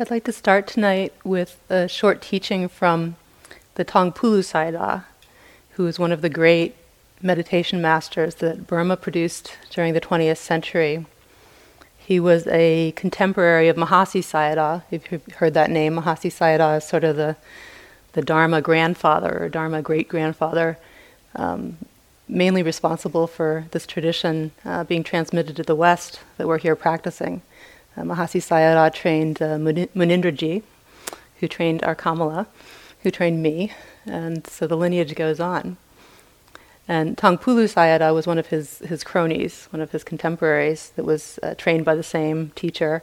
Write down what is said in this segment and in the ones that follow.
I'd like to start tonight with a short teaching from the Taungpulu Sayadaw, who is one of the great meditation masters that Burma produced during the 20th century. He was a contemporary of Mahasi Sayadaw. If you've heard that name, Mahasi Sayadaw is sort of the, the Dharma grandfather or Dharma great grandfather, um, mainly responsible for this tradition uh, being transmitted to the West that we're here practicing. Uh, Mahasi Sayadaw trained uh, Munindraji, who trained our Kamala, who trained me, and so the lineage goes on. And Taungpulu Sayadaw was one of his, his cronies, one of his contemporaries that was uh, trained by the same teacher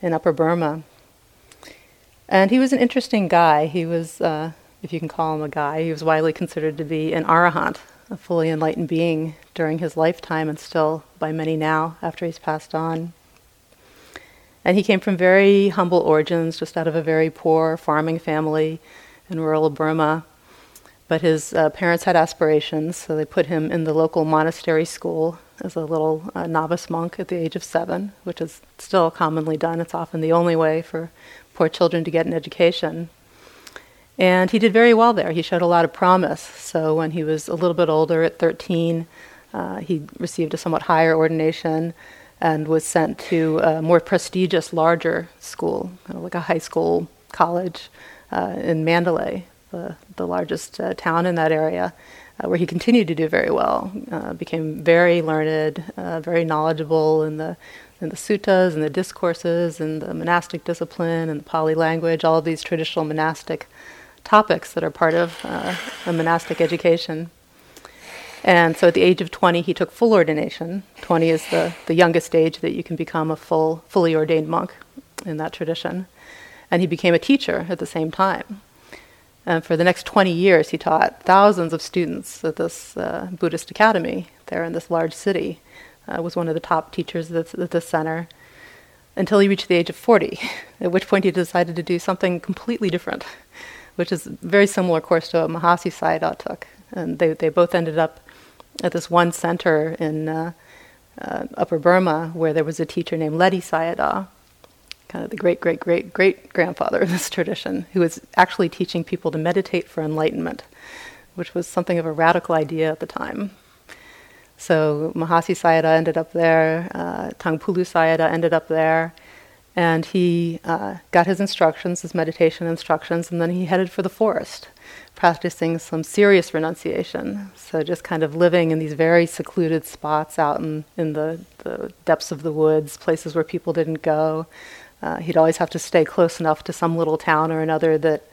in Upper Burma. And he was an interesting guy. He was, uh, if you can call him a guy, he was widely considered to be an arahant, a fully enlightened being during his lifetime and still by many now after he's passed on. And he came from very humble origins, just out of a very poor farming family in rural Burma. But his uh, parents had aspirations, so they put him in the local monastery school as a little uh, novice monk at the age of seven, which is still commonly done. It's often the only way for poor children to get an education. And he did very well there. He showed a lot of promise. So when he was a little bit older, at 13, uh, he received a somewhat higher ordination and was sent to a more prestigious, larger school, kind of like a high school college uh, in Mandalay, the, the largest uh, town in that area, uh, where he continued to do very well. Uh, became very learned, uh, very knowledgeable in the in the suttas and the discourses and the monastic discipline and the Pali language, all of these traditional monastic topics that are part of uh, a monastic education. And so at the age of 20, he took full ordination. 20 is the, the youngest age that you can become a full, fully ordained monk in that tradition. And he became a teacher at the same time. And for the next 20 years, he taught thousands of students at this uh, Buddhist academy there in this large city. Uh, was one of the top teachers at this, at center until he reached the age of 40, at which point he decided to do something completely different, which is a very similar course to what Mahasi Sayadaw took. And they, they both ended up at this one center in uh, uh, Upper Burma where there was a teacher named Ledi Sayadaw, kind of the great, great, great, great grandfather of this tradition, who was actually teaching people to meditate for enlightenment, which was something of a radical idea at the time. So Mahasi Sayadaw ended up there, uh, Taungpulu Sayadaw ended up there, and he uh, got his instructions, his meditation instructions, and then he headed for the forest practicing some serious renunciation. So just kind of living in these very secluded spots out in, in the, the depths of the woods, places where people didn't go. Uh, he'd always have to stay close enough to some little town or another that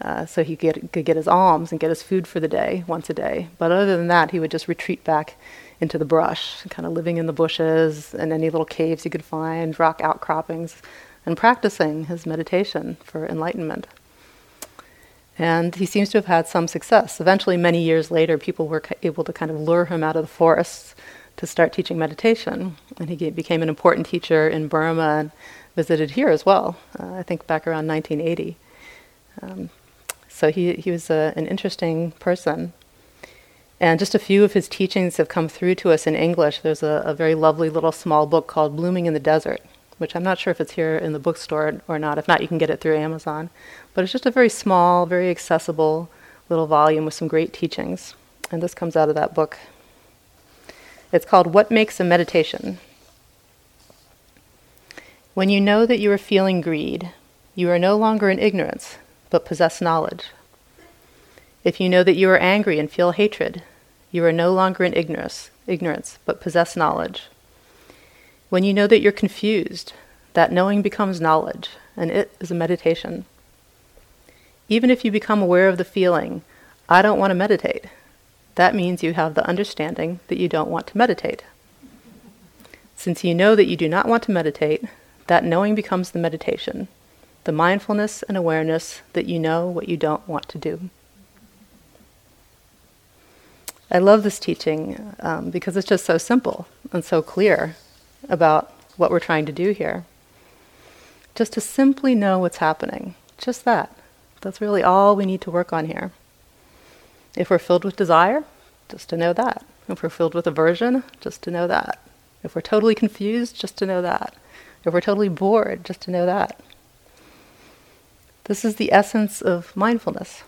uh, so he could, could get his alms and get his food for the day once a day. But other than that, he would just retreat back into the brush, kind of living in the bushes and any little caves he could find, rock outcroppings, and practicing his meditation for enlightenment. And he seems to have had some success. Eventually, many years later, people were able to kind of lure him out of the forests to start teaching meditation. And he became an important teacher in Burma and visited here as well, uh, I think back around 1980. Um, so he, he was a, an interesting person. And just a few of his teachings have come through to us in English. There's a, a very lovely little small book called Blooming in the Desert, which I'm not sure if it's here in the bookstore or not. If not, you can get it through Amazon. But it's just a very small, very accessible little volume with some great teachings. And this comes out of that book. It's called What Makes a Meditation? When you know that you are feeling greed, you are no longer in ignorance, but possess knowledge. If you know that you are angry and feel hatred, you are no longer in ignorance, ignorance, but possess knowledge. When you know that you're confused, that knowing becomes knowledge, and it is a meditation. Even if you become aware of the feeling, I don't want to meditate, that means you have the understanding that you don't want to meditate. Since you know that you do not want to meditate, that knowing becomes the meditation, the mindfulness and awareness that you know what you don't want to do. I love this teaching um, because it's just so simple and so clear about what we're trying to do here. Just to simply know what's happening, just that. That's really all we need to work on here. If we're filled with desire, just to know that. If we're filled with aversion, just to know that. If we're totally confused, just to know that. If we're totally bored, just to know that. This is the essence of mindfulness.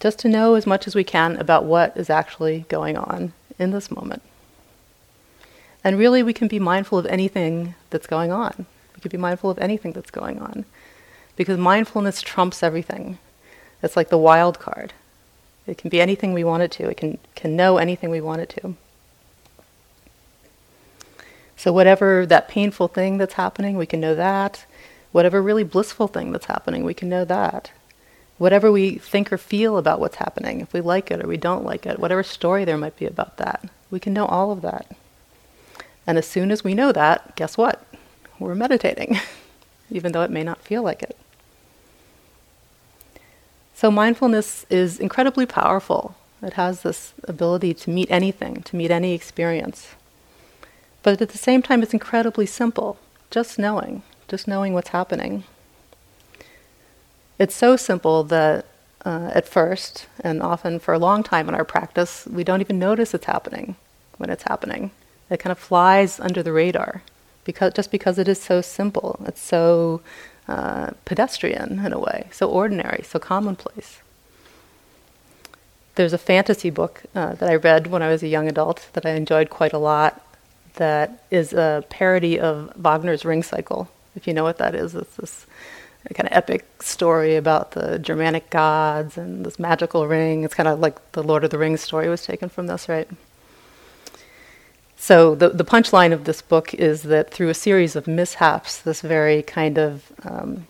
Just to know as much as we can about what is actually going on in this moment. And really, we can be mindful of anything that's going on. We can be mindful of anything that's going on. Because mindfulness trumps everything. It's like the wild card. It can be anything we want it to. It can, can know anything we want it to. So, whatever that painful thing that's happening, we can know that. Whatever really blissful thing that's happening, we can know that. Whatever we think or feel about what's happening, if we like it or we don't like it, whatever story there might be about that, we can know all of that. And as soon as we know that, guess what? We're meditating, even though it may not feel like it. So, mindfulness is incredibly powerful. It has this ability to meet anything, to meet any experience. But at the same time, it's incredibly simple, just knowing, just knowing what's happening. It's so simple that uh, at first, and often for a long time in our practice, we don't even notice it's happening when it's happening. It kind of flies under the radar because just because it is so simple. It's so uh, pedestrian in a way, so ordinary, so commonplace. There's a fantasy book uh, that I read when I was a young adult that I enjoyed quite a lot that is a parody of Wagner's Ring Cycle. If you know what that is, it's this kind of epic story about the Germanic gods and this magical ring. It's kind of like the Lord of the Rings story was taken from this, right? So the the punchline of this book is that through a series of mishaps, this very kind of um,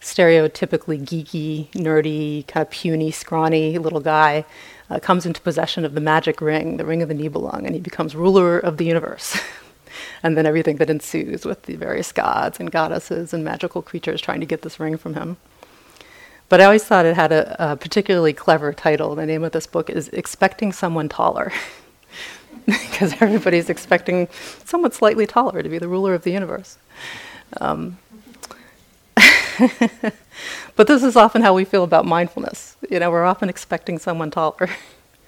stereotypically geeky, nerdy, kind of puny, scrawny little guy uh, comes into possession of the magic ring, the ring of the Nibelung, and he becomes ruler of the universe. and then everything that ensues with the various gods and goddesses and magical creatures trying to get this ring from him. But I always thought it had a, a particularly clever title. The name of this book is Expecting Someone Taller. because everybody's expecting someone slightly taller to be the ruler of the universe. Um, but this is often how we feel about mindfulness. You know, we're often expecting someone taller.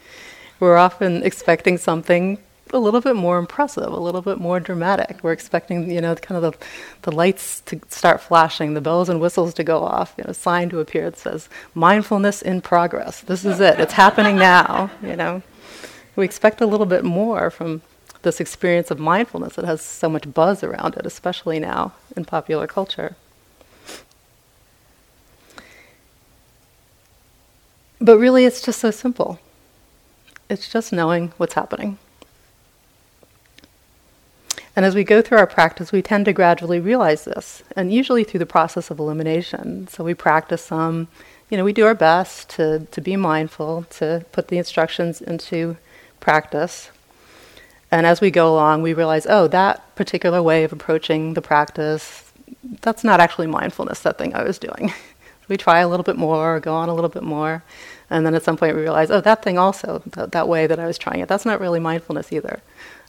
we're often expecting something a little bit more impressive, a little bit more dramatic. We're expecting, you know, kind of the, the lights to start flashing, the bells and whistles to go off, you know, a sign to appear that says mindfulness in progress. This is it. It's happening now, you know we expect a little bit more from this experience of mindfulness that has so much buzz around it, especially now in popular culture. But really, it's just so simple. It's just knowing what's happening. And as we go through our practice, we tend to gradually realize this, and usually through the process of elimination. So we practice some, you know, we do our best to, to be mindful, to put the instructions into practice. And as we go along, we realize, oh, that particular way of approaching the practice, that's not actually mindfulness, that thing I was doing. we try a little bit more, go on a little bit more, and then at some point we realize, oh, that thing also, that, that way that I was trying it, that's not really mindfulness either.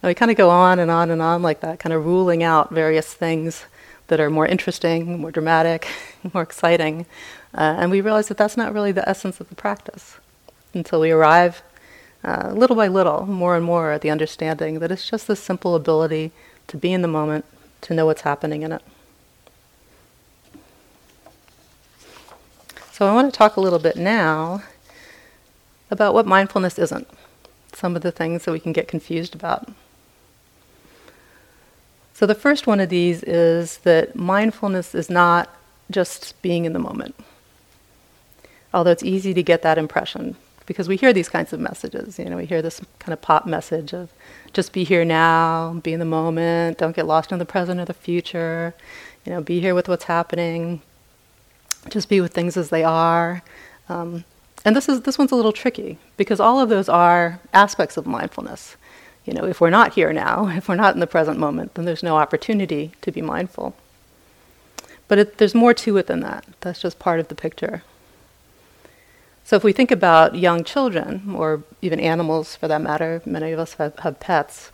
And we kind of go on and on and on like that, kind of ruling out various things that are more interesting, more dramatic, more exciting. Uh, and we realize that that's not really the essence of the practice until we arrive uh, little by little, more and more, the understanding that it's just this simple ability to be in the moment, to know what's happening in it. So, I want to talk a little bit now about what mindfulness isn't, some of the things that we can get confused about. So, the first one of these is that mindfulness is not just being in the moment. Although it's easy to get that impression because we hear these kinds of messages. You know, we hear this kind of pop message of just be here now, be in the moment, don't get lost in the present or the future. You know, be here with what's happening. Just be with things as they are. Um, and this is this one's a little tricky because all of those are aspects of mindfulness. You know, if we're not here now, if we're not in the present moment, then there's no opportunity to be mindful. But it, there's more to it than that. That's just part of the picture. So if we think about young children, or even animals for that matter, many of us have, have pets.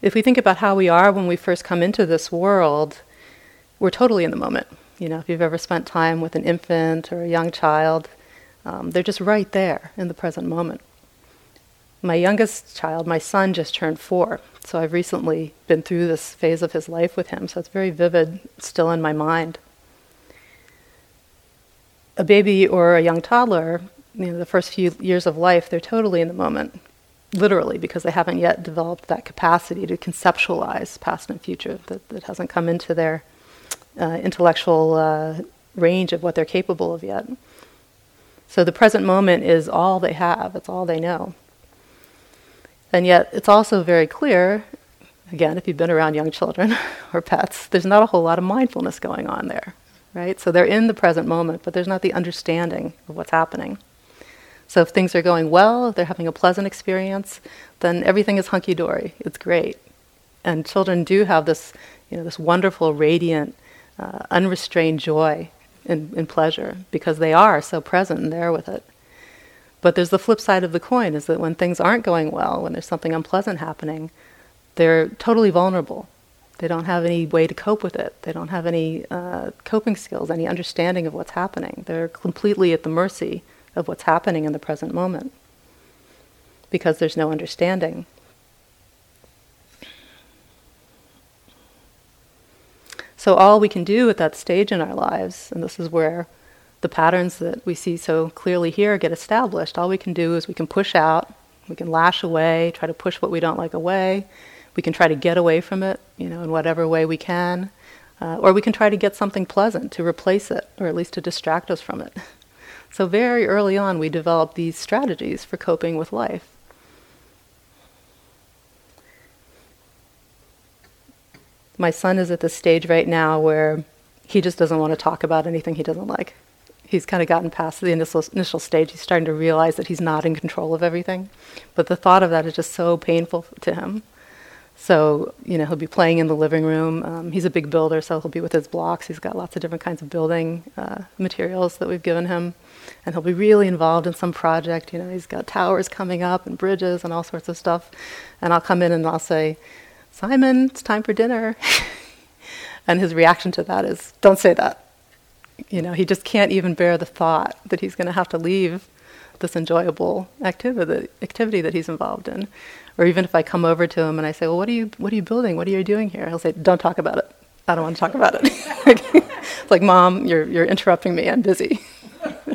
If we think about how we are when we first come into this world, we're totally in the moment. You know, if you've ever spent time with an infant or a young child, um, they're just right there in the present moment. My youngest child, my son, just turned four, so I've recently been through this phase of his life with him, so it's very vivid, still in my mind. A baby or a young toddler, you know, the first few years of life, they're totally in the moment, literally, because they haven't yet developed that capacity to conceptualize past and future that, that hasn't come into their uh, intellectual uh, range of what they're capable of yet. So the present moment is all they have, it's all they know. And yet, it's also very clear, again, if you've been around young children or pets, there's not a whole lot of mindfulness going on there, right? So they're in the present moment, but there's not the understanding of what's happening. So if things are going well, if they're having a pleasant experience, then everything is hunky dory. It's great. And children do have this, you know, this wonderful, radiant, uh, unrestrained joy and, and pleasure because they are so present and there with it. But there's the flip side of the coin is that when things aren't going well, when there's something unpleasant happening, they're totally vulnerable. They don't have any way to cope with it. They don't have any uh, coping skills, any understanding of what's happening. They're completely at the mercy of what's happening in the present moment because there's no understanding. So, all we can do at that stage in our lives, and this is where the patterns that we see so clearly here get established, all we can do is we can push out, we can lash away, try to push what we don't like away, we can try to get away from it, you know, in whatever way we can, uh, or we can try to get something pleasant to replace it, or at least to distract us from it. So, very early on, we develop these strategies for coping with life. My son is at the stage right now where he just doesn't want to talk about anything he doesn't like. He's kind of gotten past the initial, initial stage. He's starting to realize that he's not in control of everything. But the thought of that is just so painful to him. So, you know, he'll be playing in the living room. Um, he's a big builder, so he'll be with his blocks. He's got lots of different kinds of building uh, materials that we've given him. And he'll be really involved in some project. You know, he's got towers coming up and bridges and all sorts of stuff. And I'll come in and I'll say, Simon, it's time for dinner. and his reaction to that is, don't say that. You know, he just can't even bear the thought that he's going to have to leave this enjoyable activity, activity that he's involved in. Or even if I come over to him and I say, well, what are you, what are you building? What are you doing here? He'll say, don't talk about it. I don't want to talk about it. it's like, mom, you're, you're interrupting me. I'm busy.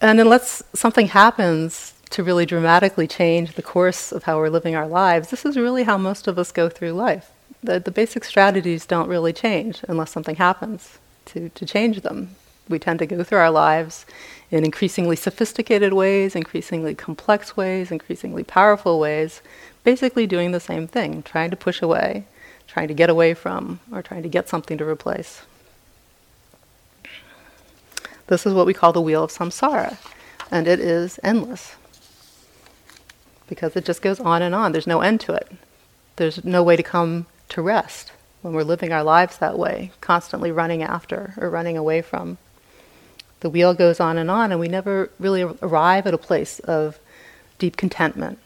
and unless something happens to really dramatically change the course of how we're living our lives, this is really how most of us go through life. The, the basic strategies don't really change unless something happens to, to change them. We tend to go through our lives in increasingly sophisticated ways, increasingly complex ways, increasingly powerful ways, basically doing the same thing, trying to push away, trying to get away from, or trying to get something to replace. This is what we call the wheel of samsara, and it is endless because it just goes on and on. There's no end to it. There's no way to come to rest when we're living our lives that way, constantly running after or running away from. The wheel goes on and on, and we never really arrive at a place of deep contentment,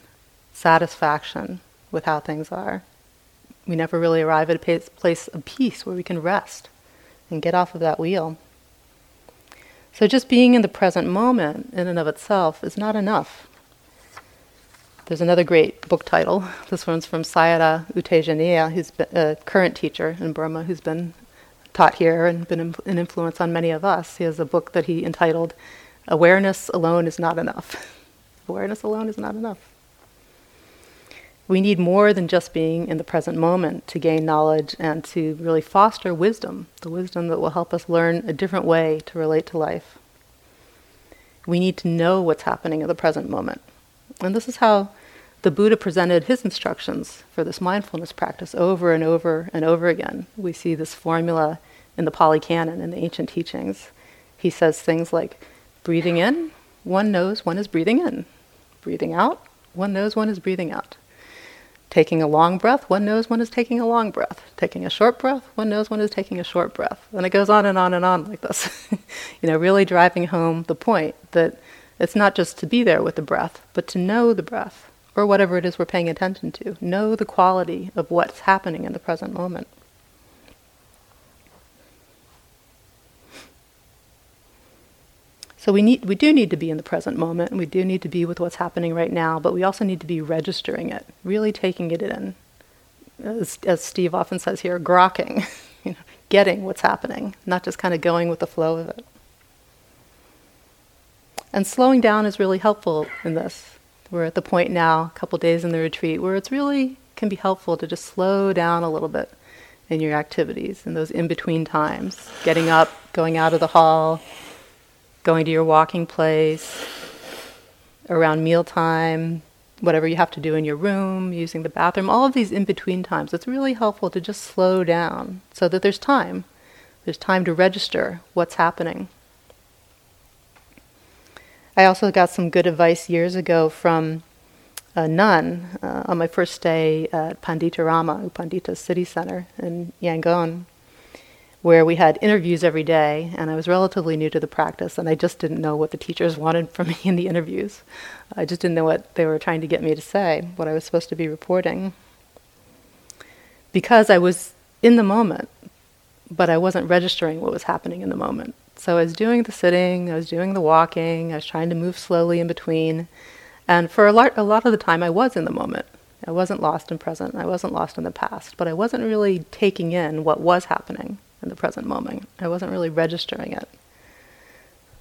satisfaction with how things are. We never really arrive at a place of peace where we can rest and get off of that wheel. So, just being in the present moment in and of itself is not enough. There's another great book title. This one's from Sayadaw U Tejaniya, who's a current teacher in Burma, who's been taught here and been an influence on many of us. He has a book that he entitled Awareness Alone is Not Enough. Awareness alone is not enough. We need more than just being in the present moment to gain knowledge and to really foster wisdom, the wisdom that will help us learn a different way to relate to life. We need to know what's happening in the present moment. And this is how the Buddha presented his instructions for this mindfulness practice over and over and over again. We see this formula in the Pali Canon, in the ancient teachings. He says things like breathing in, one knows one is breathing in. Breathing out, one knows one is breathing out. Taking a long breath, one knows one is taking a long breath. Taking a short breath, one knows one is taking a short breath. And it goes on and on and on like this. you know, really driving home the point that it's not just to be there with the breath, but to know the breath, or whatever it is we're paying attention to. Know the quality of what's happening in the present moment. So we need we do need to be in the present moment and we do need to be with what's happening right now, but we also need to be registering it, really taking it in. As, as Steve often says here, grokking, you know, getting what's happening, not just kind of going with the flow of it. And slowing down is really helpful in this. We're at the point now, a couple days in the retreat, where it's really can be helpful to just slow down a little bit in your activities in those in between times. Getting up, going out of the hall, going to your walking place, around mealtime, whatever you have to do in your room, using the bathroom, all of these in between times. It's really helpful to just slow down so that there's time. There's time to register what's happening. I also got some good advice years ago from a nun uh, on my first day at Panditarama, Pandita City Center in Yangon, where we had interviews every day, and I was relatively new to the practice, and I just didn't know what the teachers wanted from me in the interviews. I just didn't know what they were trying to get me to say, what I was supposed to be reporting. Because I was in the moment, but I wasn't registering what was happening in the moment. So I was doing the sitting, I was doing the walking, I was trying to move slowly in between. And for a lot, a lot of the time, I was in the moment. I wasn't lost in present, I wasn't lost in the past, but I wasn't really taking in what was happening in the present moment. I wasn't really registering it.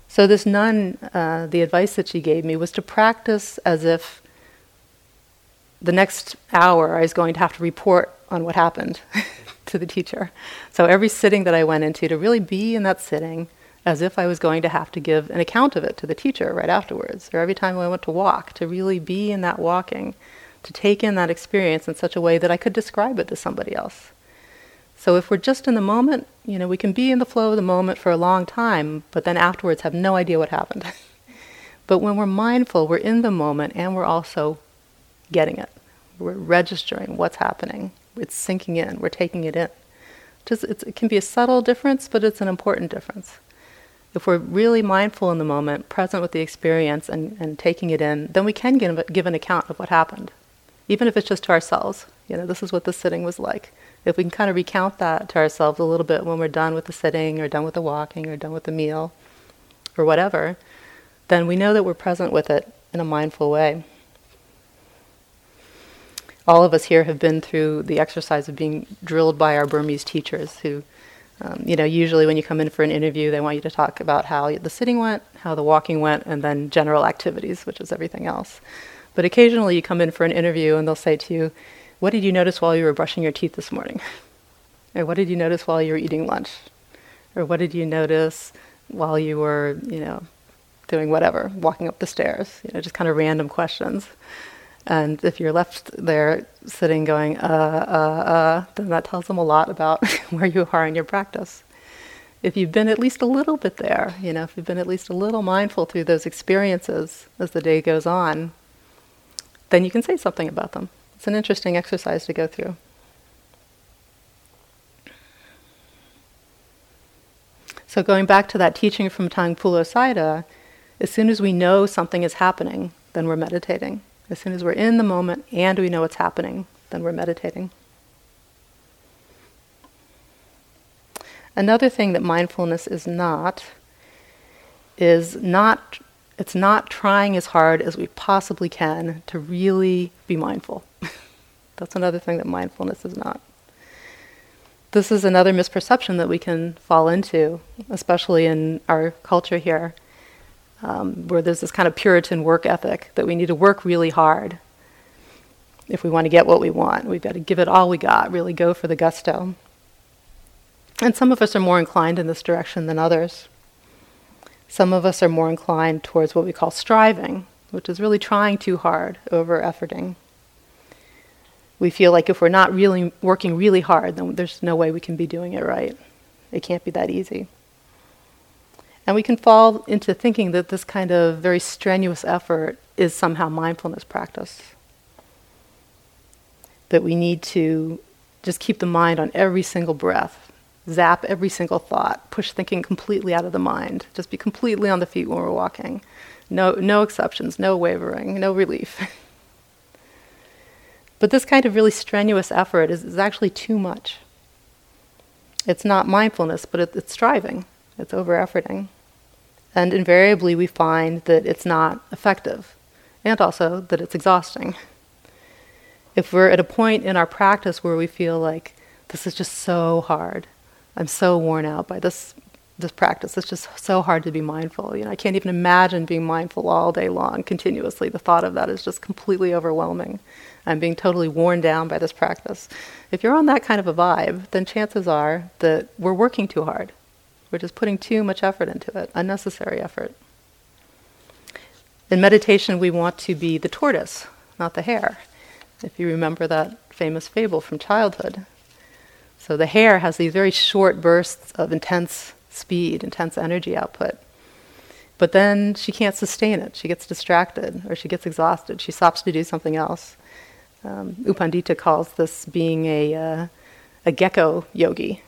So, this nun, uh, the advice that she gave me was to practice as if the next hour I was going to have to report on what happened to the teacher. So, every sitting that I went into, to really be in that sitting as if I was going to have to give an account of it to the teacher right afterwards, or every time I went to walk, to really be in that walking, to take in that experience in such a way that I could describe it to somebody else. So if we're just in the moment, you know, we can be in the flow of the moment for a long time, but then afterwards have no idea what happened. but when we're mindful, we're in the moment and we're also getting it. We're registering what's happening. It's sinking in. We're taking it in. Just, it can be a subtle difference, but it's an important difference if we're really mindful in the moment, present with the experience, and, and taking it in, then we can give, give an account of what happened, even if it's just to ourselves. You know, this is what the sitting was like. If we can kind of recount that to ourselves a little bit when we're done with the sitting, or done with the walking, or done with the meal, or whatever, then we know that we're present with it in a mindful way. All of us here have been through the exercise of being drilled by our Burmese teachers who um, you know, usually when you come in for an interview, they want you to talk about how the sitting went, how the walking went, and then general activities, which is everything else. But occasionally you come in for an interview and they'll say to you, What did you notice while you were brushing your teeth this morning? or what did you notice while you were eating lunch? Or what did you notice while you were, you know, doing whatever, walking up the stairs? You know, just kind of random questions. And if you're left there sitting going, uh, uh, uh, then that tells them a lot about where you are in your practice. If you've been at least a little bit there, you know, if you've been at least a little mindful through those experiences as the day goes on, then you can say something about them. It's an interesting exercise to go through. So, going back to that teaching from Taungpulu Sayadaw, as soon as we know something is happening, then we're meditating. As soon as we're in the moment and we know what's happening, then we're meditating. Another thing that mindfulness is not is not it's not trying as hard as we possibly can to really be mindful. That's another thing that mindfulness is not. This is another misperception that we can fall into, especially in our culture here um, where there's this kind of Puritan work ethic that we need to work really hard if we want to get what we want. We've got to give it all we got, really go for the gusto. And some of us are more inclined in this direction than others. Some of us are more inclined towards what we call striving, which is really trying too hard, over efforting. We feel like if we're not really working really hard, then there's no way we can be doing it right. It can't be that easy. And we can fall into thinking that this kind of very strenuous effort is somehow mindfulness practice. That we need to just keep the mind on every single breath, zap every single thought, push thinking completely out of the mind, just be completely on the feet when we're walking. No, no exceptions, no wavering, no relief. but this kind of really strenuous effort is, is actually too much. It's not mindfulness, but it, it's striving. It's over efforting. And invariably, we find that it's not effective and also that it's exhausting. If we're at a point in our practice where we feel like this is just so hard, I'm so worn out by this this practice. It's just so hard to be mindful. You know, I can't even imagine being mindful all day long, continuously. The thought of that is just completely overwhelming. I'm being totally worn down by this practice. If you're on that kind of a vibe, then chances are that we're working too hard. We're just putting too much effort into it, unnecessary effort. In meditation, we want to be the tortoise, not the hare. If you remember that famous fable from childhood. So the hare has these very short bursts of intense speed, intense energy output. But then she can't sustain it. She gets distracted or she gets exhausted. She stops to do something else. Um, U Pandita calls this being a, uh, a gecko yogi.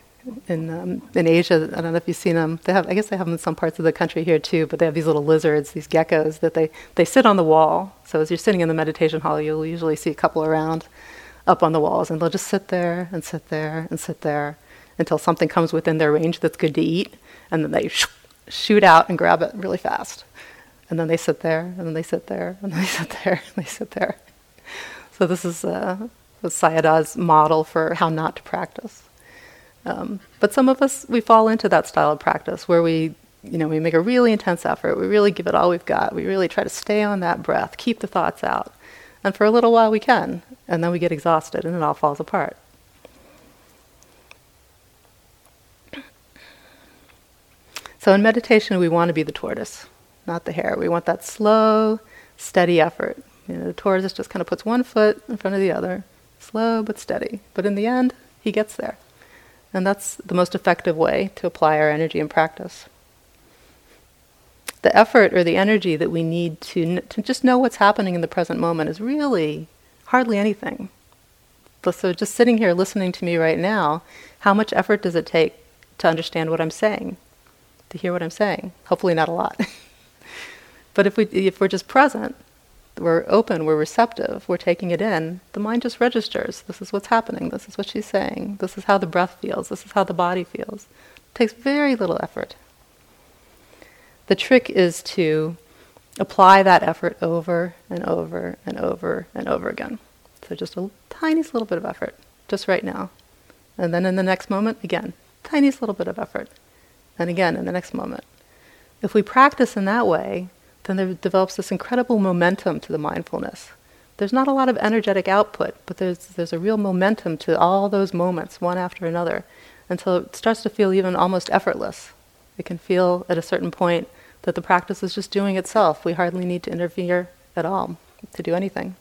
In, um, in Asia, I don't know if you've seen them. They have, I guess they have them in some parts of the country here too. But they have these little lizards, these geckos that they they sit on the wall. So as you're sitting in the meditation hall, you'll usually see a couple around, up on the walls, and they'll just sit there and sit there and sit there until something comes within their range that's good to eat, and then they sh- shoot out and grab it really fast. And then they sit there, and then they sit there, and they sit there, and they sit there. So this is uh, Sayadaw's model for how not to practice. Um, but some of us, we fall into that style of practice where we, you know, we make a really intense effort. We really give it all we've got. We really try to stay on that breath, keep the thoughts out. And for a little while we can, and then we get exhausted and it all falls apart. So in meditation, we want to be the tortoise, not the hare. We want that slow, steady effort. You know, the tortoise just kind of puts one foot in front of the other, slow but steady. But in the end, he gets there. And that's the most effective way to apply our energy in practice. The effort or the energy that we need to, to just know what's happening in the present moment is really hardly anything. So, just sitting here listening to me right now, how much effort does it take to understand what I'm saying? to hear what I'm saying. Hopefully, not a lot. but if, we, if we're just present, we're open, we're receptive, we're taking it in, the mind just registers. This is what's happening, this is what she's saying, this is how the breath feels, this is how the body feels. It takes very little effort. The trick is to apply that effort over and over and over and over again. So just a tiniest little bit of effort, just right now. And then in the next moment, again, tiniest little bit of effort and again in the next moment. If we practice in that way, then there develops this incredible momentum to the mindfulness. There's not a lot of energetic output, but there's, there's a real momentum to all those moments, one after another, until it starts to feel even almost effortless. It can feel at a certain point that the practice is just doing itself. We hardly need to interfere at all to do anything.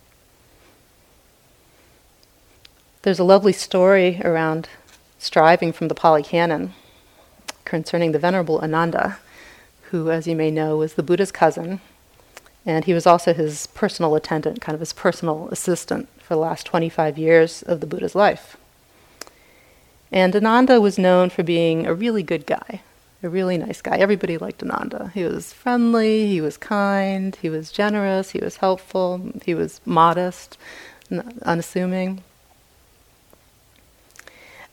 There's a lovely story around striving from the Pali Canon concerning the Venerable Ananda, who, as you may know, was the Buddha's cousin. And he was also his personal attendant, kind of his personal assistant for the last 25 years of the Buddha's life. And Ananda was known for being a really good guy, a really nice guy. Everybody liked Ananda. He was friendly, he was kind, he was generous, he was helpful, he was modest, unassuming.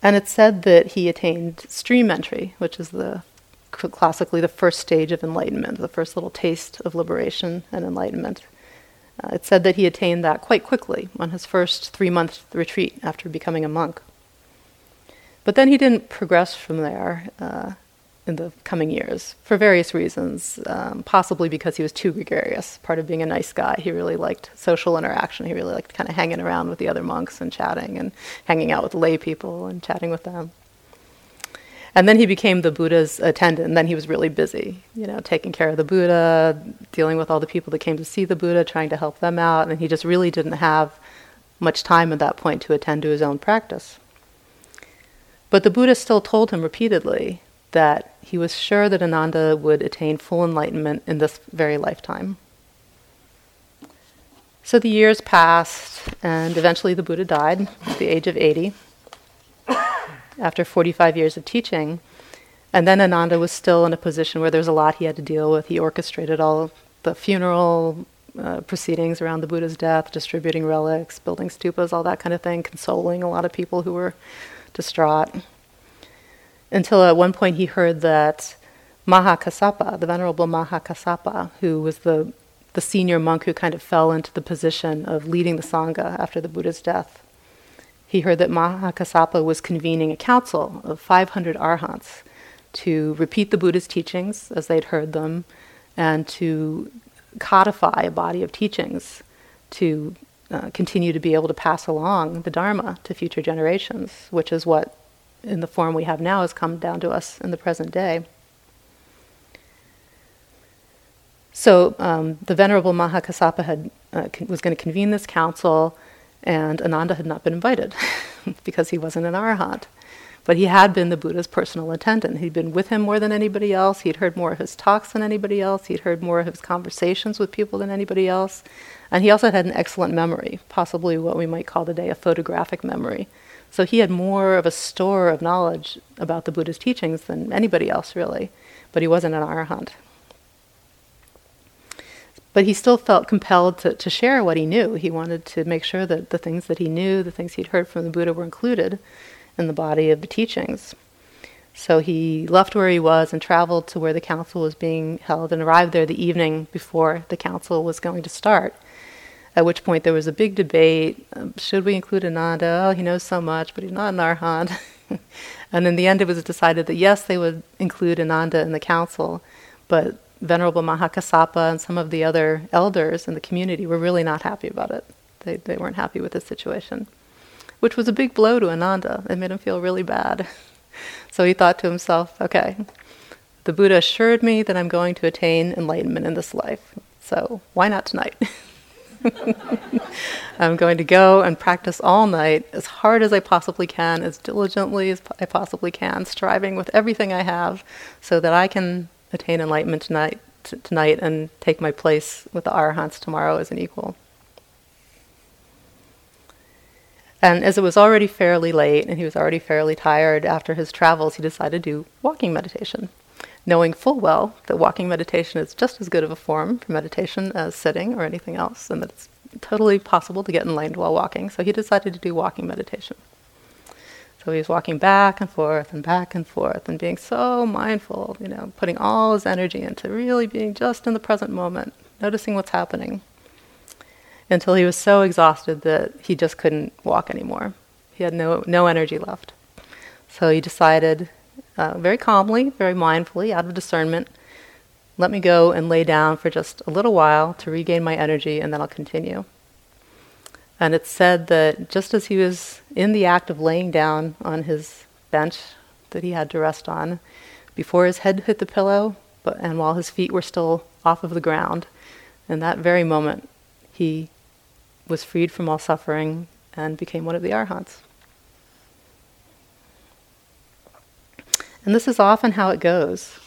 And it's said that he attained stream entry, which is the classically the first stage of enlightenment, the first little taste of liberation and enlightenment. Uh, it's said that he attained that quite quickly on his first three month retreat after becoming a monk. But then he didn't progress from there. Uh, in the coming years for various reasons, um, possibly because he was too gregarious. Part of being a nice guy, he really liked social interaction. He really liked kind of hanging around with the other monks and chatting and hanging out with lay people and chatting with them. And then he became the Buddha's attendant, and then he was really busy, you know, taking care of the Buddha, dealing with all the people that came to see the Buddha, trying to help them out, and he just really didn't have much time at that point to attend to his own practice. But the Buddha still told him repeatedly that he was sure that Ananda would attain full enlightenment in this very lifetime. So the years passed, and eventually the Buddha died at the age of 80 after 45 years of teaching. And then Ananda was still in a position where there was a lot he had to deal with. He orchestrated all the funeral uh, proceedings around the Buddha's death, distributing relics, building stupas, all that kind of thing, consoling a lot of people who were distraught until at one point he heard that Mahakassapa, the Venerable Mahakassapa, who was the, the senior monk who kind of fell into the position of leading the Sangha after the Buddha's death, he heard that Mahakassapa was convening a council of 500 arhants to repeat the Buddha's teachings as they'd heard them and to codify a body of teachings to uh, continue to be able to pass along the Dharma to future generations, which is what, in the form we have now, has come down to us in the present day. So um, the Venerable Mahakassapa had, uh, con- was going to convene this council, and Ananda had not been invited because he wasn't an arhat. But he had been the Buddha's personal attendant. He'd been with him more than anybody else. He'd heard more of his talks than anybody else. He'd heard more of his conversations with people than anybody else. And he also had an excellent memory, possibly what we might call today a photographic memory. So he had more of a store of knowledge about the Buddha's teachings than anybody else, really. But he wasn't an arhat. But he still felt compelled to, to share what he knew. He wanted to make sure that the things that he knew, the things he'd heard from the Buddha, were included in the body of the teachings. So he left where he was and traveled to where the council was being held and arrived there the evening before the council was going to start. At which point there was a big debate. Um, should we include Ananda? Oh, he knows so much, but he's not an arhat. and in the end, it was decided that yes, they would include Ananda in the council, but Venerable Mahakassapa and some of the other elders in the community were really not happy about it. They, they weren't happy with the situation which was a big blow to Ananda. It made him feel really bad. So he thought to himself, okay, the Buddha assured me that I'm going to attain enlightenment in this life, so why not tonight? I'm going to go and practice all night as hard as I possibly can, as diligently as I possibly can, striving with everything I have so that I can attain enlightenment tonight, t- tonight and take my place with the arahants tomorrow as an equal. And as it was already fairly late and he was already fairly tired after his travels, he decided to do walking meditation, knowing full well that walking meditation is just as good of a form for meditation as sitting or anything else, and that it's totally possible to get enlightened while walking. So he decided to do walking meditation. So he was walking back and forth and back and forth and being so mindful, you know, putting all his energy into really being just in the present moment, noticing what's happening until he was so exhausted that he just couldn't walk anymore. He had no, no energy left. So he decided, uh, very calmly, very mindfully, out of discernment, let me go and lay down for just a little while to regain my energy, and then I'll continue. And it's said that just as he was in the act of laying down on his bench that he had to rest on, before his head hit the pillow, but, and while his feet were still off of the ground, in that very moment, he was freed from all suffering and became one of the arhats. And this is often how it goes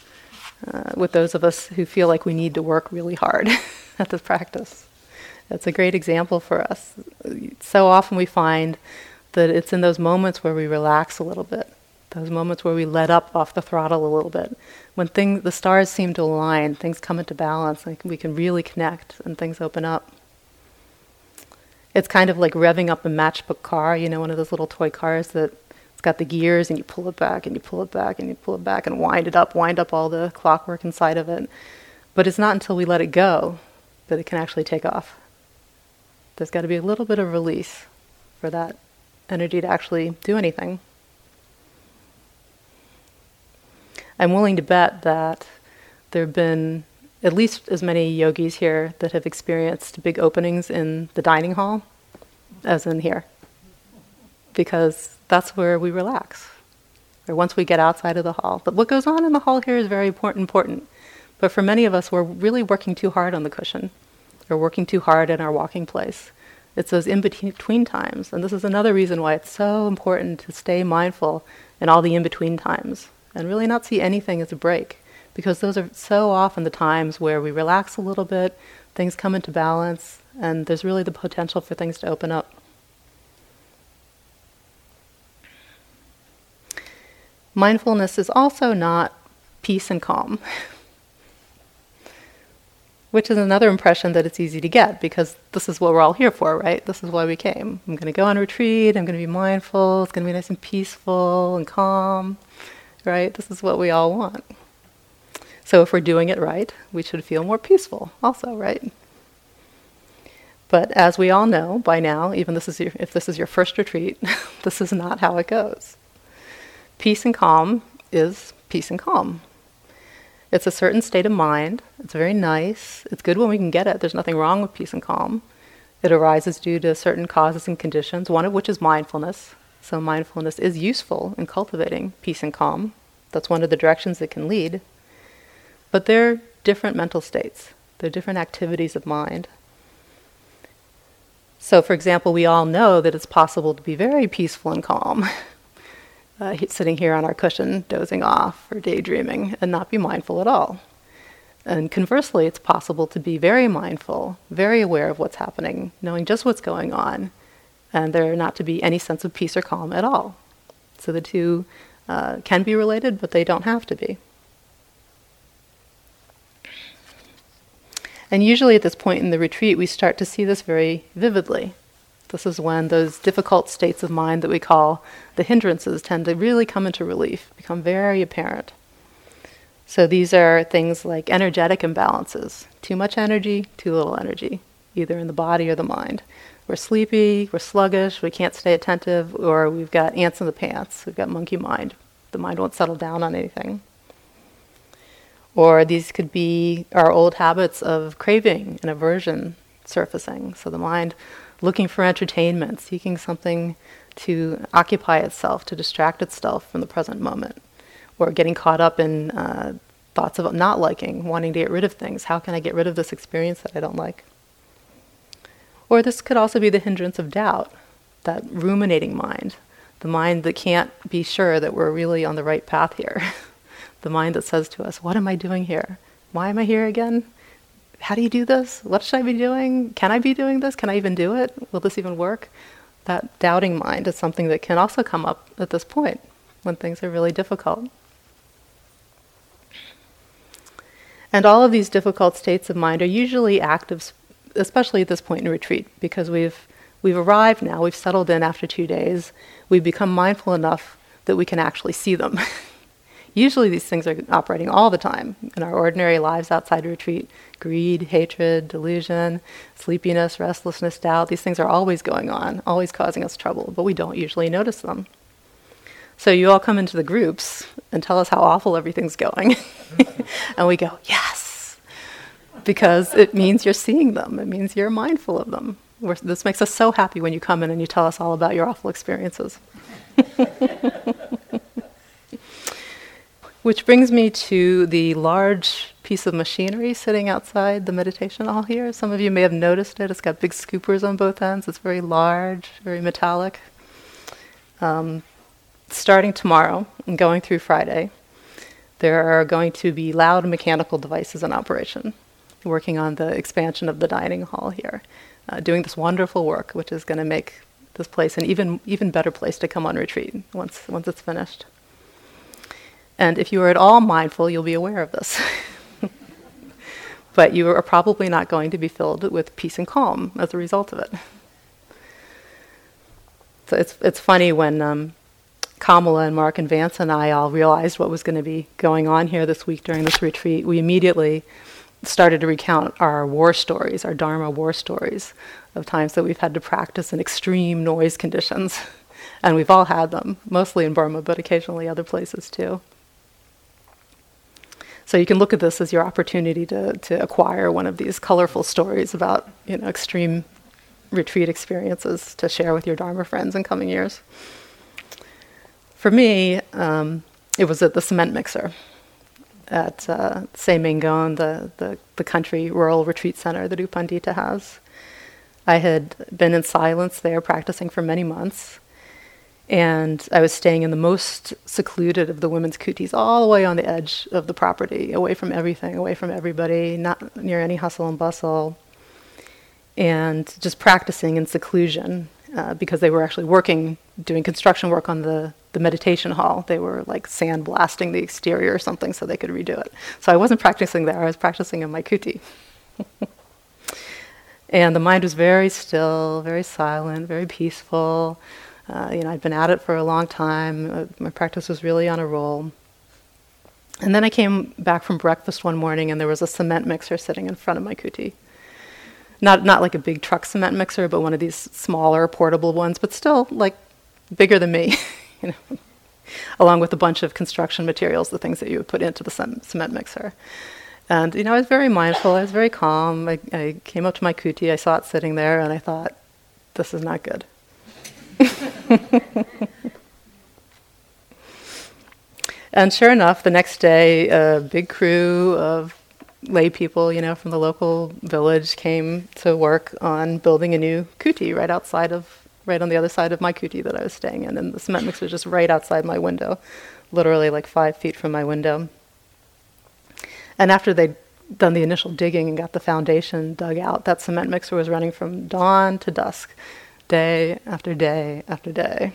uh, with those of us who feel like we need to work really hard at this practice. That's a great example for us. So often we find that it's in those moments where we relax a little bit, those moments where we let up off the throttle a little bit, when things, the stars seem to align, things come into balance, like we can really connect and things open up. It's kind of like revving up a matchbook car, you know, one of those little toy cars that it's got the gears and you pull it back and you pull it back and you pull it back and wind it up, wind up all the clockwork inside of it. But it's not until we let it go that it can actually take off. There's got to be a little bit of release for that energy to actually do anything. I'm willing to bet that there have been at least as many yogis here that have experienced big openings in the dining hall as in here. Because that's where we relax, or once we get outside of the hall. But what goes on in the hall here is very important. important. But for many of us, we're really working too hard on the cushion, or working too hard in our walking place. It's those in between times. And this is another reason why it's so important to stay mindful in all the in between times and really not see anything as a break because those are so often the times where we relax a little bit, things come into balance, and there's really the potential for things to open up. Mindfulness is also not peace and calm, which is another impression that it's easy to get because this is what we're all here for, right? This is why we came. I'm going to go on retreat, I'm going to be mindful, it's going to be nice and peaceful and calm, right? This is what we all want. So if we're doing it right, we should feel more peaceful also, right? But as we all know by now, even this is your, if this is your first retreat, this is not how it goes. Peace and calm is peace and calm. It's a certain state of mind. It's very nice. It's good when we can get it. There's nothing wrong with peace and calm. It arises due to certain causes and conditions, one of which is mindfulness. So, mindfulness is useful in cultivating peace and calm. That's one of the directions it can lead. But they're different mental states, they're different activities of mind. So, for example, we all know that it's possible to be very peaceful and calm. uh, sitting here on our cushion, dozing off or daydreaming, and not be mindful at all. And conversely, it's possible to be very mindful, very aware of what's happening, knowing just what's going on, and there not to be any sense of peace or calm at all. So the two uh, can be related, but they don't have to be. And usually at this point in the retreat, we start to see this very vividly. This is when those difficult states of mind that we call the hindrances tend to really come into relief, become very apparent. So these are things like energetic imbalances too much energy, too little energy, either in the body or the mind. We're sleepy, we're sluggish, we can't stay attentive, or we've got ants in the pants, we've got monkey mind. The mind won't settle down on anything. Or these could be our old habits of craving and aversion surfacing. So the mind looking for entertainment, seeking something to occupy itself, to distract itself from the present moment, or getting caught up in uh, thoughts of not liking, wanting to get rid of things. How can I get rid of this experience that I don't like? Or this could also be the hindrance of doubt, that ruminating mind, the mind that can't be sure that we're really on the right path here, the mind that says to us, What am I doing here? Why am I here again? How do you do this? What should I be doing? Can I be doing this? Can I even do it? Will this even work? That doubting mind is something that can also come up at this point when things are really difficult. And all of these difficult states of mind are usually active, especially at this point in retreat, because we've, we've arrived now, we've settled in after two days, we've become mindful enough that we can actually see them. Usually these things are operating all the time in our ordinary lives outside retreat. Greed, hatred, delusion, sleepiness, restlessness, doubt, these things are always going on, always causing us trouble, but we don't usually notice them. So you all come into the groups and tell us how awful everything's going. and we go, yes, because it means you're seeing them, it means you're mindful of them. We're, this makes us so happy when you come in and you tell us all about your awful experiences. Which brings me to the large piece of machinery sitting outside the meditation hall here. Some of you may have noticed it. It's got big scoopers on both ends. It's very large, very metallic. Um, starting tomorrow and going through Friday, there are going to be loud mechanical devices in operation, working on the expansion of the dining hall here, uh, doing this wonderful work, which is going to make this place an even even better place to come on retreat once once it's finished. And if you are at all mindful, you'll be aware of this. but you are probably not going to be filled with peace and calm as a result of it. So it's, it's funny when um, Kamala and Mark and Vance and I all realized what was going to be going on here this week during this retreat, we immediately started to recount our war stories, our Dharma war stories, of times that we've had to practice in extreme noise conditions. And we've all had them, mostly in Burma, but occasionally other places too. So you can look at this as your opportunity to, to acquire one of these colorful stories about you know, extreme retreat experiences to share with your Dharma friends in coming years. For me, um, it was at the cement mixer at uh, the, the, the country rural retreat center that U Pandita has. I had been in silence there practicing for many months. And I was staying in the most secluded of the women's kutis, all the way on the edge of the property, away from everything, away from everybody, not near any hustle and bustle, and just practicing in seclusion uh, because they were actually working, doing construction work on the, the meditation hall. They were like sandblasting the exterior or something so they could redo it. So I wasn't practicing there, I was practicing in my kuti. and the mind was very still, very silent, very peaceful. Uh, you know, I'd been at it for a long time. Uh, my practice was really on a roll. And then I came back from breakfast one morning and there was a cement mixer sitting in front of my kuti. not not like a big truck cement mixer, but one of these smaller portable ones, but still like bigger than me, you know, along with a bunch of construction materials, the things that you would put into the cement mixer. And you know, I was very mindful. I was very calm. I, I came up to my kuti. I saw it sitting there, and I thought, "This is not good." and sure enough, the next day, a big crew of lay people, you know, from the local village came to work on building a new kuti right outside of, right on the other side of my kuti that I was staying in. And the cement mixer was just right outside my window, literally like five feet from my window. And after they'd done the initial digging and got the foundation dug out, that cement mixer was running from dawn to dusk, day after day after day.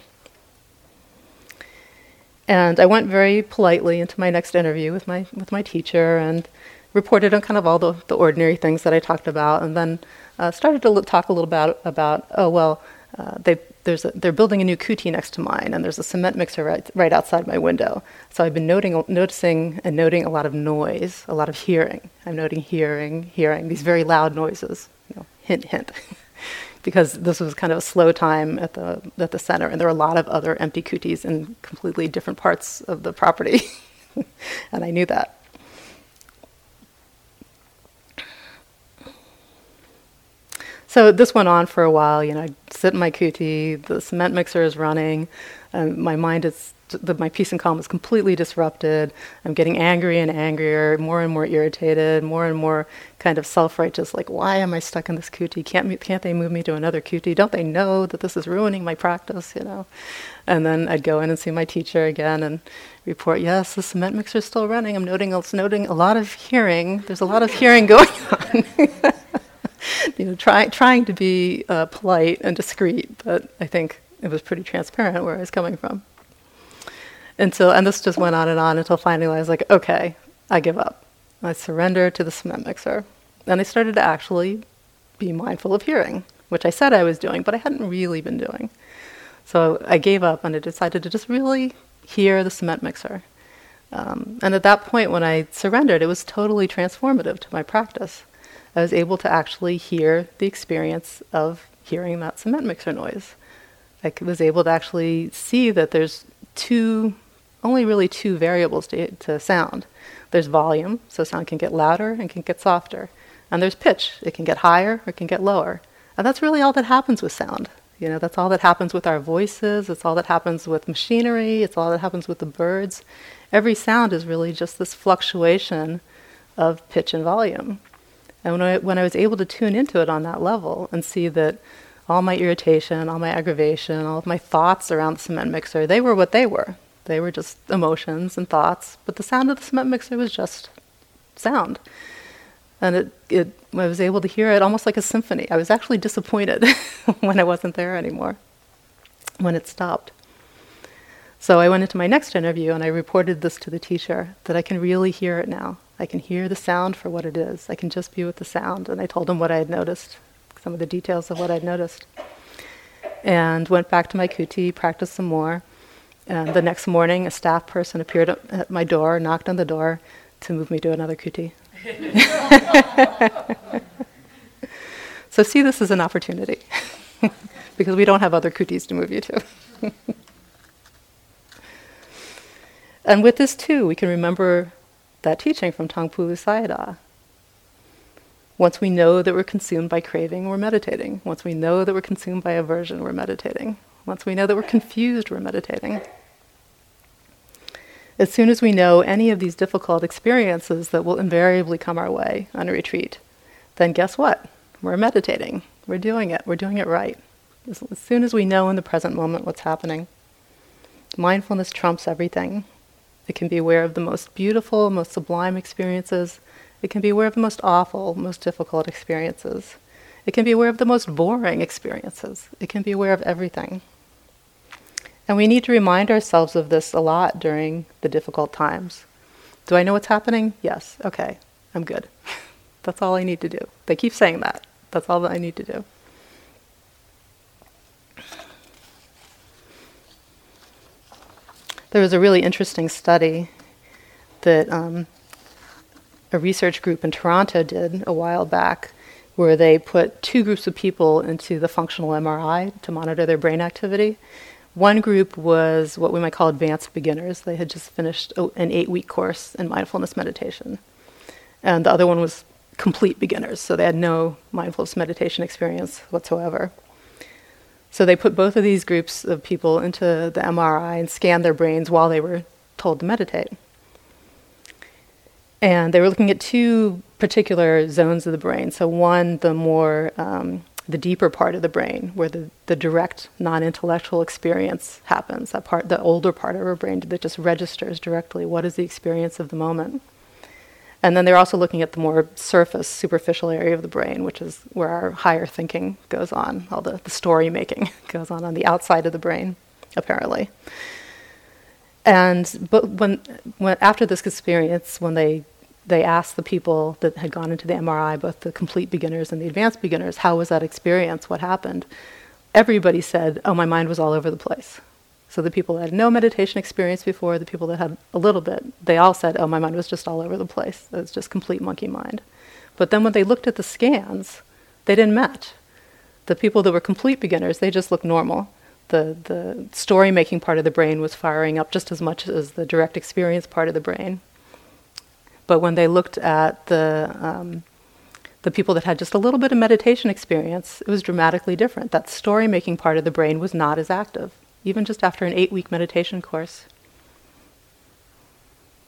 And I went very politely into my next interview with my with my teacher and reported on kind of all the, the ordinary things that I talked about, and then uh, started to talk a little about about oh well, uh, they there's a, they're building a new kuti next to mine, and there's a cement mixer right right outside my window. So I've been noting noticing and noting a lot of noise, a lot of hearing. I'm noting hearing, hearing these very loud noises. You know, hint, hint. because this was kind of a slow time at the at the center, and there were a lot of other empty kutis in completely different parts of the property, and I knew that. So this went on for a while. You know, I sit in my kuti, the cement mixer is running, um, my mind is, the, my peace and calm is completely disrupted. I'm getting angry and angrier, more and more irritated, more and more kind of self-righteous. Like, why am I stuck in this kuti? Can't can't they move me to another kuti? Don't they know that this is ruining my practice? You know. And then I'd go in and see my teacher again and report, yes, the cement mixer is still running. I'm noting, it's noting a lot of hearing. There's a lot of hearing going on. you know, try, trying to be uh, polite and discreet, but I think it was pretty transparent where I was coming from. So, and this just went on and on until finally I was like, okay, I give up. I surrender to the cement mixer. And I started to actually be mindful of hearing, which I said I was doing, but I hadn't really been doing. So I gave up and I decided to just really hear the cement mixer. Um, and at that point, when I surrendered, it was totally transformative to my practice. I was able to actually hear the experience of hearing that cement mixer noise. I was able to actually see that there's two, only really two variables to, to sound. There's volume, so sound can get louder and can get softer. And there's pitch, it can get higher or it can get lower. And that's really all that happens with sound. You know, that's all that happens with our voices, it's all that happens with machinery, it's all that happens with the birds. Every sound is really just this fluctuation of pitch and volume. And when I, when I was able to tune into it on that level and see that all my irritation, all my aggravation, all of my thoughts around the cement mixer, they were what they were. They were just emotions and thoughts, but the sound of the cement mixer was just sound. And it, it, I was able to hear it almost like a symphony. I was actually disappointed when I wasn't there anymore, when it stopped. So I went into my next interview and I reported this to the teacher that I can really hear it now. I can hear the sound for what it is. I can just be with the sound. And I told him what I had noticed, some of the details of what I'd noticed. And went back to my kuti, practiced some more. And the next morning, a staff person appeared at my door, knocked on the door to move me to another kuti. so see this as an opportunity because we don't have other kutis to move you to. and with this too, we can remember that teaching from Taungpulu Sayadaw. Once we know that we're consumed by craving, we're meditating. Once we know that we're consumed by aversion, we're meditating. Once we know that we're confused, we're meditating. As soon as we know any of these difficult experiences that will invariably come our way on a retreat, then guess what? We're meditating. We're doing it. We're doing it right. As, as soon as we know in the present moment what's happening, mindfulness trumps everything. It can be aware of the most beautiful, most sublime experiences. It can be aware of the most awful, most difficult experiences. It can be aware of the most boring experiences. It can be aware of everything. And we need to remind ourselves of this a lot during the difficult times. Do I know what's happening? Yes. Okay. I'm good. That's all I need to do. They keep saying that. That's all that I need to do. There was a really interesting study that um, a research group in Toronto did a while back, where they put two groups of people into the functional MRI to monitor their brain activity. One group was what we might call advanced beginners. They had just finished an eight week course in mindfulness meditation. And the other one was complete beginners, so they had no mindfulness meditation experience whatsoever. So they put both of these groups of people into the MRI and scanned their brains while they were told to meditate. And they were looking at two particular zones of the brain. So, one, the more, um, the deeper part of the brain, where the, the direct non intellectual experience happens, that part, the older part of our brain that just registers directly what is the experience of the moment. And then they're also looking at the more surface, superficial area of the brain, which is where our higher thinking goes on, all the, the story making goes on on the outside of the brain, apparently. And but when, when after this experience, when they they asked the people that had gone into the MRI, both the complete beginners and the advanced beginners, how was that experience? What happened? Everybody said, "Oh, my mind was all over the place." So the people that had no meditation experience before, the people that had a little bit, they all said, "Oh, my mind was just all over the place. It was just complete monkey mind." But then when they looked at the scans, they didn't match. The people that were complete beginners, they just looked normal. The the story making part of the brain was firing up just as much as the direct experience part of the brain. But when they looked at the um, the people that had just a little bit of meditation experience, it was dramatically different. That story making part of the brain was not as active even just after an eight week meditation course.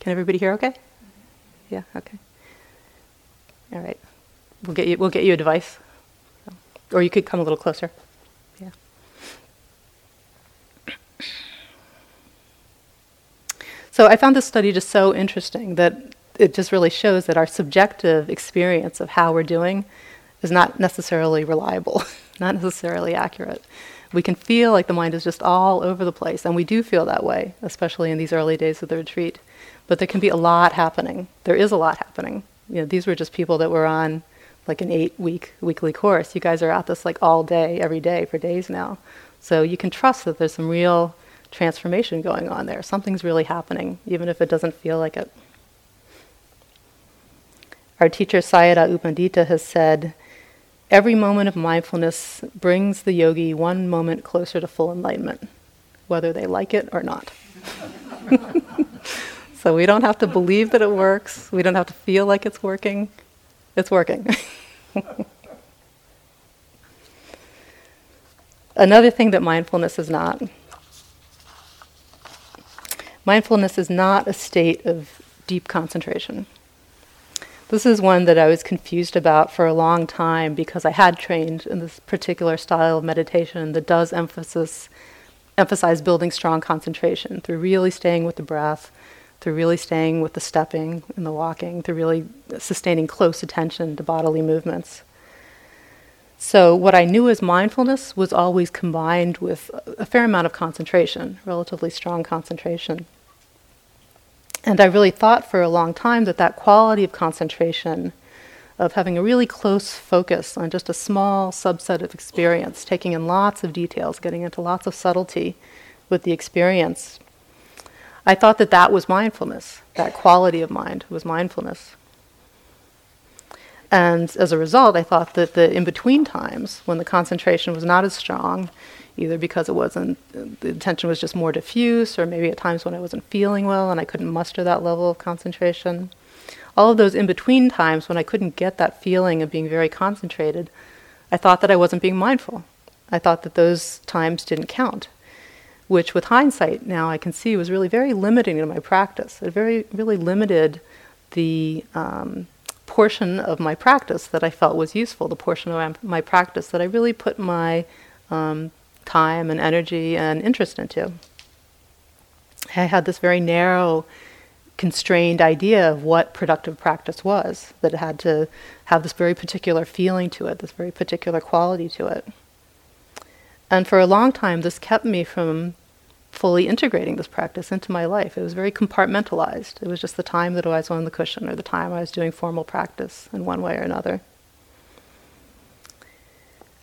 Can everybody hear okay? Yeah, okay. All right. We'll get you, we'll get you a device. Or you could come a little closer. Yeah. So I found this study just so interesting that it just really shows that our subjective experience of how we're doing is not necessarily reliable, not necessarily accurate we can feel like the mind is just all over the place, and we do feel that way, especially in these early days of the retreat. But there can be a lot happening. There is a lot happening. You know, these were just people that were on like an eight-week weekly course. You guys are at this like all day, every day for days now, so you can trust that there's some real transformation going on there. Something's really happening, even if it doesn't feel like it. Our teacher Sayadaw U Pandita has said Every moment of mindfulness brings the yogi one moment closer to full enlightenment, whether they like it or not. so we don't have to believe that it works, we don't have to feel like it's working. It's working. Another thing that mindfulness is not mindfulness is not a state of deep concentration. This is one that I was confused about for a long time because I had trained in this particular style of meditation that does emphasis emphasize building strong concentration through really staying with the breath, through really staying with the stepping and the walking, through really sustaining close attention to bodily movements. So, what I knew as mindfulness was always combined with a fair amount of concentration, relatively strong concentration. And I really thought for a long time that that quality of concentration, of having a really close focus on just a small subset of experience, taking in lots of details, getting into lots of subtlety with the experience, I thought that that was mindfulness. That quality of mind was mindfulness. And as a result, I thought that the in between times, when the concentration was not as strong, either because it wasn't, the attention was just more diffuse, or maybe at times when I wasn't feeling well and I couldn't muster that level of concentration. All of those in between times when I couldn't get that feeling of being very concentrated, I thought that I wasn't being mindful. I thought that those times didn't count, which with hindsight now I can see was really very limiting to my practice. It very, really limited the um, portion of my practice that I felt was useful, the portion of my practice that I really put my um, time and energy and interest into. I had this very narrow, constrained idea of what productive practice was, that it had to have this very particular feeling to it, this very particular quality to it. And for a long time, this kept me from fully integrating this practice into my life. It was very compartmentalized. It was just the time that I was on the cushion or the time I was doing formal practice in one way or another.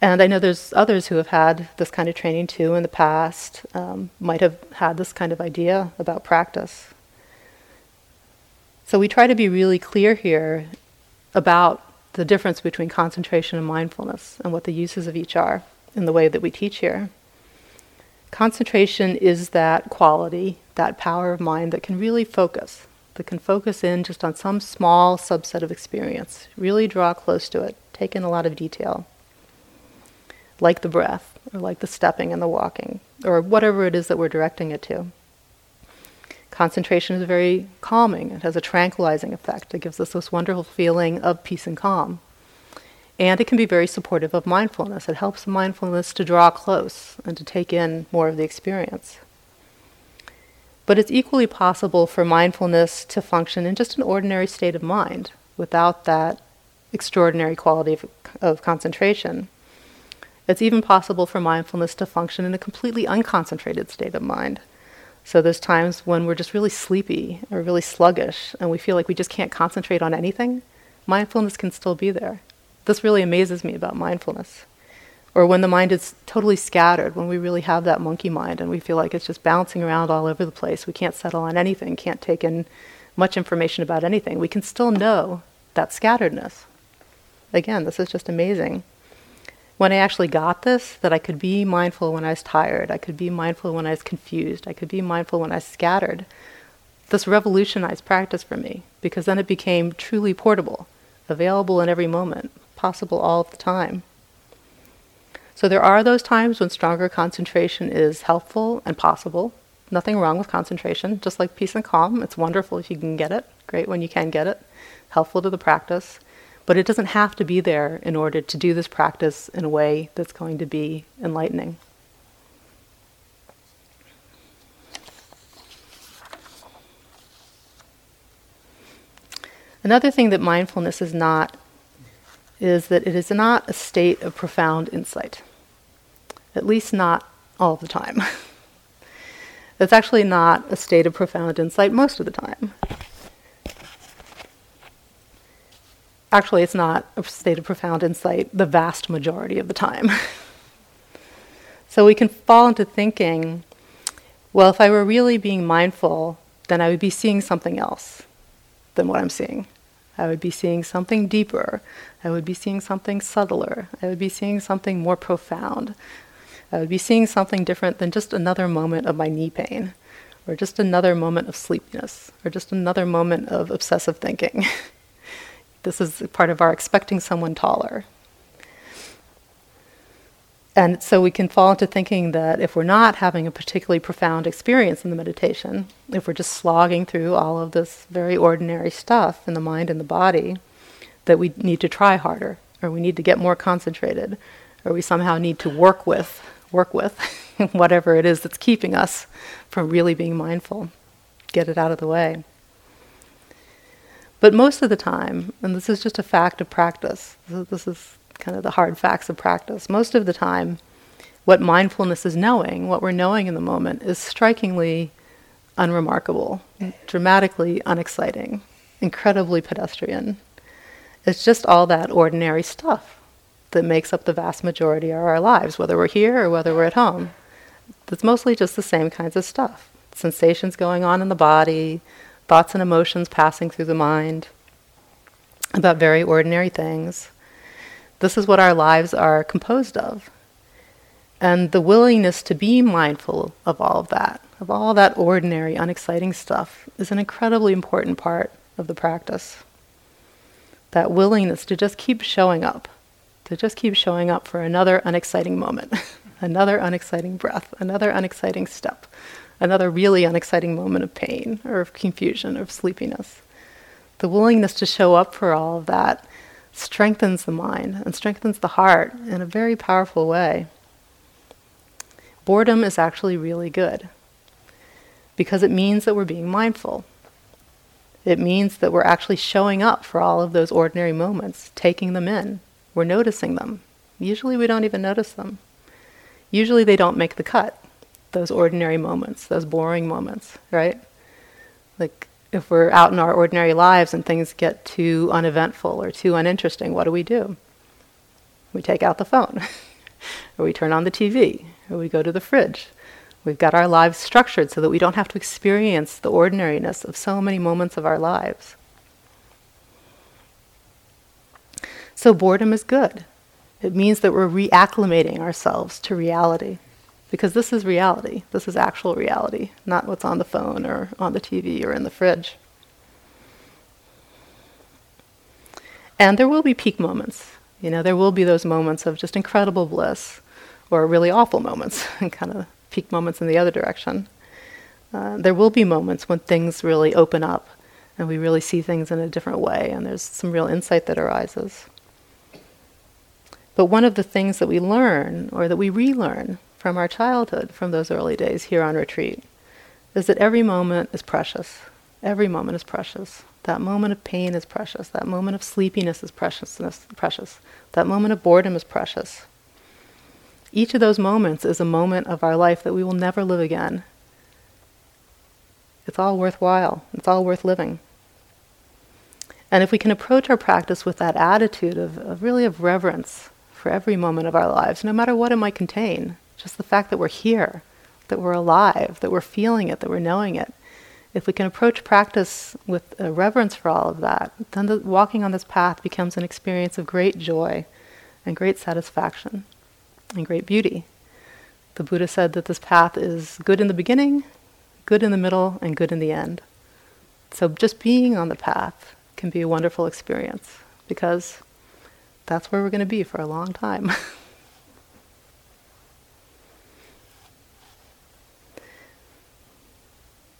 And I know there's others who have had this kind of training too in the past, um, might have had this kind of idea about practice. So we try to be really clear here about the difference between concentration and mindfulness and what the uses of each are in the way that we teach here. Concentration is that quality, that power of mind that can really focus, that can focus in just on some small subset of experience, really draw close to it, take in a lot of detail, like the breath, or like the stepping and the walking, or whatever it is that we're directing it to. Concentration is very calming. It has a tranquilizing effect. It gives us this wonderful feeling of peace and calm. And it can be very supportive of mindfulness. It helps mindfulness to draw close and to take in more of the experience. But it's equally possible for mindfulness to function in just an ordinary state of mind without that extraordinary quality of, of concentration. It's even possible for mindfulness to function in a completely unconcentrated state of mind. So there's times when we're just really sleepy or really sluggish and we feel like we just can't concentrate on anything. Mindfulness can still be there. This really amazes me about mindfulness. Or when the mind is totally scattered, when we really have that monkey mind and we feel like it's just bouncing around all over the place, we can't settle on anything, can't take in much information about anything, we can still know that scatteredness. Again, this is just amazing. When I actually got this, that I could be mindful when I was tired, I could be mindful when I was confused, I could be mindful when I was scattered, this revolutionized practice for me because then it became truly portable, available in every moment, possible all of the time. So there are those times when stronger concentration is helpful and possible. Nothing wrong with concentration, just like peace and calm. It's wonderful if you can get it. Great when you can get it. Helpful to the practice. But it doesn't have to be there in order to do this practice in a way that's going to be enlightening. Another thing that mindfulness is not is that it is not a state of profound insight, at least not all the time. it's actually not a state of profound insight most of the time. Actually, it's not a state of profound insight the vast majority of the time. so we can fall into thinking, well, if I were really being mindful, then I would be seeing something else than what I'm seeing. I would be seeing something deeper. I would be seeing something subtler. I would be seeing something more profound. I would be seeing something different than just another moment of my knee pain, or just another moment of sleepiness, or just another moment of obsessive thinking. this is part of our expecting someone taller. And so we can fall into thinking that if we're not having a particularly profound experience in the meditation, if we're just slogging through all of this very ordinary stuff in the mind and the body, that we need to try harder, or we need to get more concentrated, or we somehow need to work with, work with whatever it is that's keeping us from really being mindful. Get it out of the way. But most of the time, and this is just a fact of practice, this is kind of the hard facts of practice. Most of the time, what mindfulness is knowing, what we're knowing in the moment, is strikingly unremarkable, mm. dramatically unexciting, incredibly pedestrian. It's just all that ordinary stuff that makes up the vast majority of our lives, whether we're here or whether we're at home. It's mostly just the same kinds of stuff sensations going on in the body, thoughts and emotions passing through the mind about very ordinary things. This is what our lives are composed of. And the willingness to be mindful of all of that, of all that ordinary, unexciting stuff, is an incredibly important part of the practice. That willingness to just keep showing up, to just keep showing up for another unexciting moment, another unexciting breath, another unexciting step, another really unexciting moment of pain or of confusion or of sleepiness. The willingness to show up for all of that strengthens the mind and strengthens the heart in a very powerful way. Boredom is actually really good because it means that we're being mindful. It means that we're actually showing up for all of those ordinary moments, taking them in. We're noticing them. Usually we don't even notice them. Usually they don't make the cut, those ordinary moments, those boring moments, right? Like if we're out in our ordinary lives and things get too uneventful or too uninteresting, what do we do? We take out the phone, or we turn on the TV, or we go to the fridge. We've got our lives structured so that we don't have to experience the ordinariness of so many moments of our lives. So boredom is good. It means that we're reacclimating ourselves to reality. Because this is reality. This is actual reality, not what's on the phone or on the TV or in the fridge. And there will be peak moments. You know, there will be those moments of just incredible bliss or really awful moments and kind of peak moments in the other direction. Uh, there will be moments when things really open up and we really see things in a different way and there's some real insight that arises. But one of the things that we learn or that we relearn from our childhood, from those early days here on retreat, is that every moment is precious. Every moment is precious. That moment of pain is precious. That moment of sleepiness is precious. precious. That moment of boredom is precious. Each of those moments is a moment of our life that we will never live again. It's all worthwhile. It's all worth living. And if we can approach our practice with that attitude of, of really of reverence for every moment of our lives, no matter what it might contain, just the fact that we're here, that we're alive, that we're feeling it, that we're knowing it. If we can approach practice with a reverence for all of that, then the, walking on this path becomes an experience of great joy and great satisfaction and great beauty. The Buddha said that this path is good in the beginning, good in the middle, and good in the end. So just being on the path can be a wonderful experience because that's where we're going to be for a long time.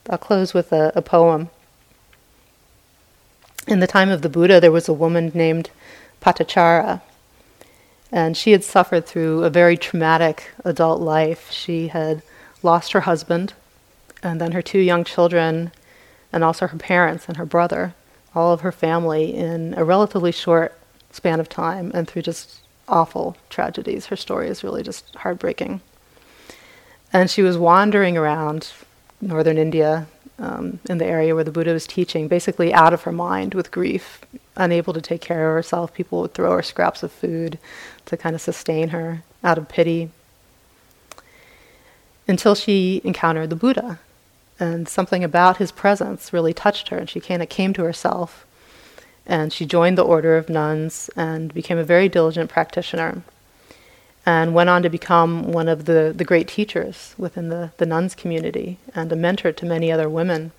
I'll close with a, a, poem. In the time of the Buddha, there was a woman named Patachara, and she had suffered through a very traumatic adult life. She had lost her husband, and then her two young children, and also her parents and her brother all of her family in a relatively short span of time and through just awful tragedies. Her story is really just heartbreaking. And she was wandering around northern India um, in the area where the Buddha was teaching, basically out of her mind with grief, unable to take care of herself. People would throw her scraps of food to kind of sustain her out of pity. Until she encountered the Buddha and something about his presence really touched her, and she kind of came to herself. And she joined the order of nuns and became a very diligent practitioner, and went on to become one of the, the great teachers within the, the nuns community and a mentor to many other women.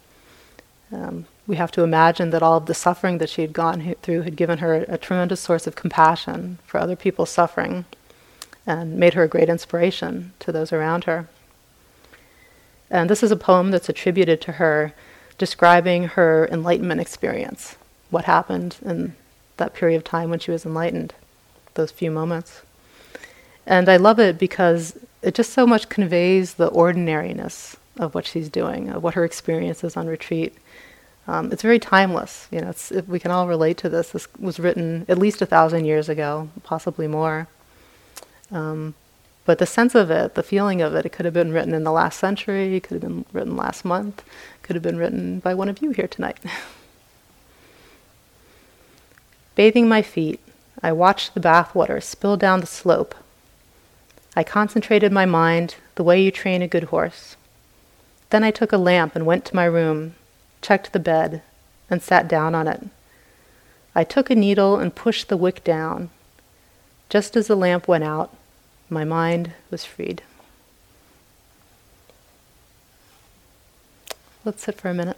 Um, we have to imagine that all of the suffering that she had gone through had given her a tremendous source of compassion for other people's suffering and made her a great inspiration to those around her. And this is a poem that's attributed to her, describing her enlightenment experience, what happened in that period of time when she was enlightened, those few moments. And I love it because it just so much conveys the ordinariness of what she's doing, of what her experience is on retreat. Um, it's very timeless. You know, we can all relate to this. This was written at least a thousand years ago, possibly more. Um, but the sense of it, the feeling of it, it could have been written in the last century, it could have been written last month, could have been written by one of you here tonight. Bathing my feet, I watched the bathwater spill down the slope. I concentrated my mind the way you train a good horse. Then I took a lamp and went to my room, checked the bed, and sat down on it. I took a needle and pushed the wick down. Just as the lamp went out, my mind was freed. Let's sit for a minute.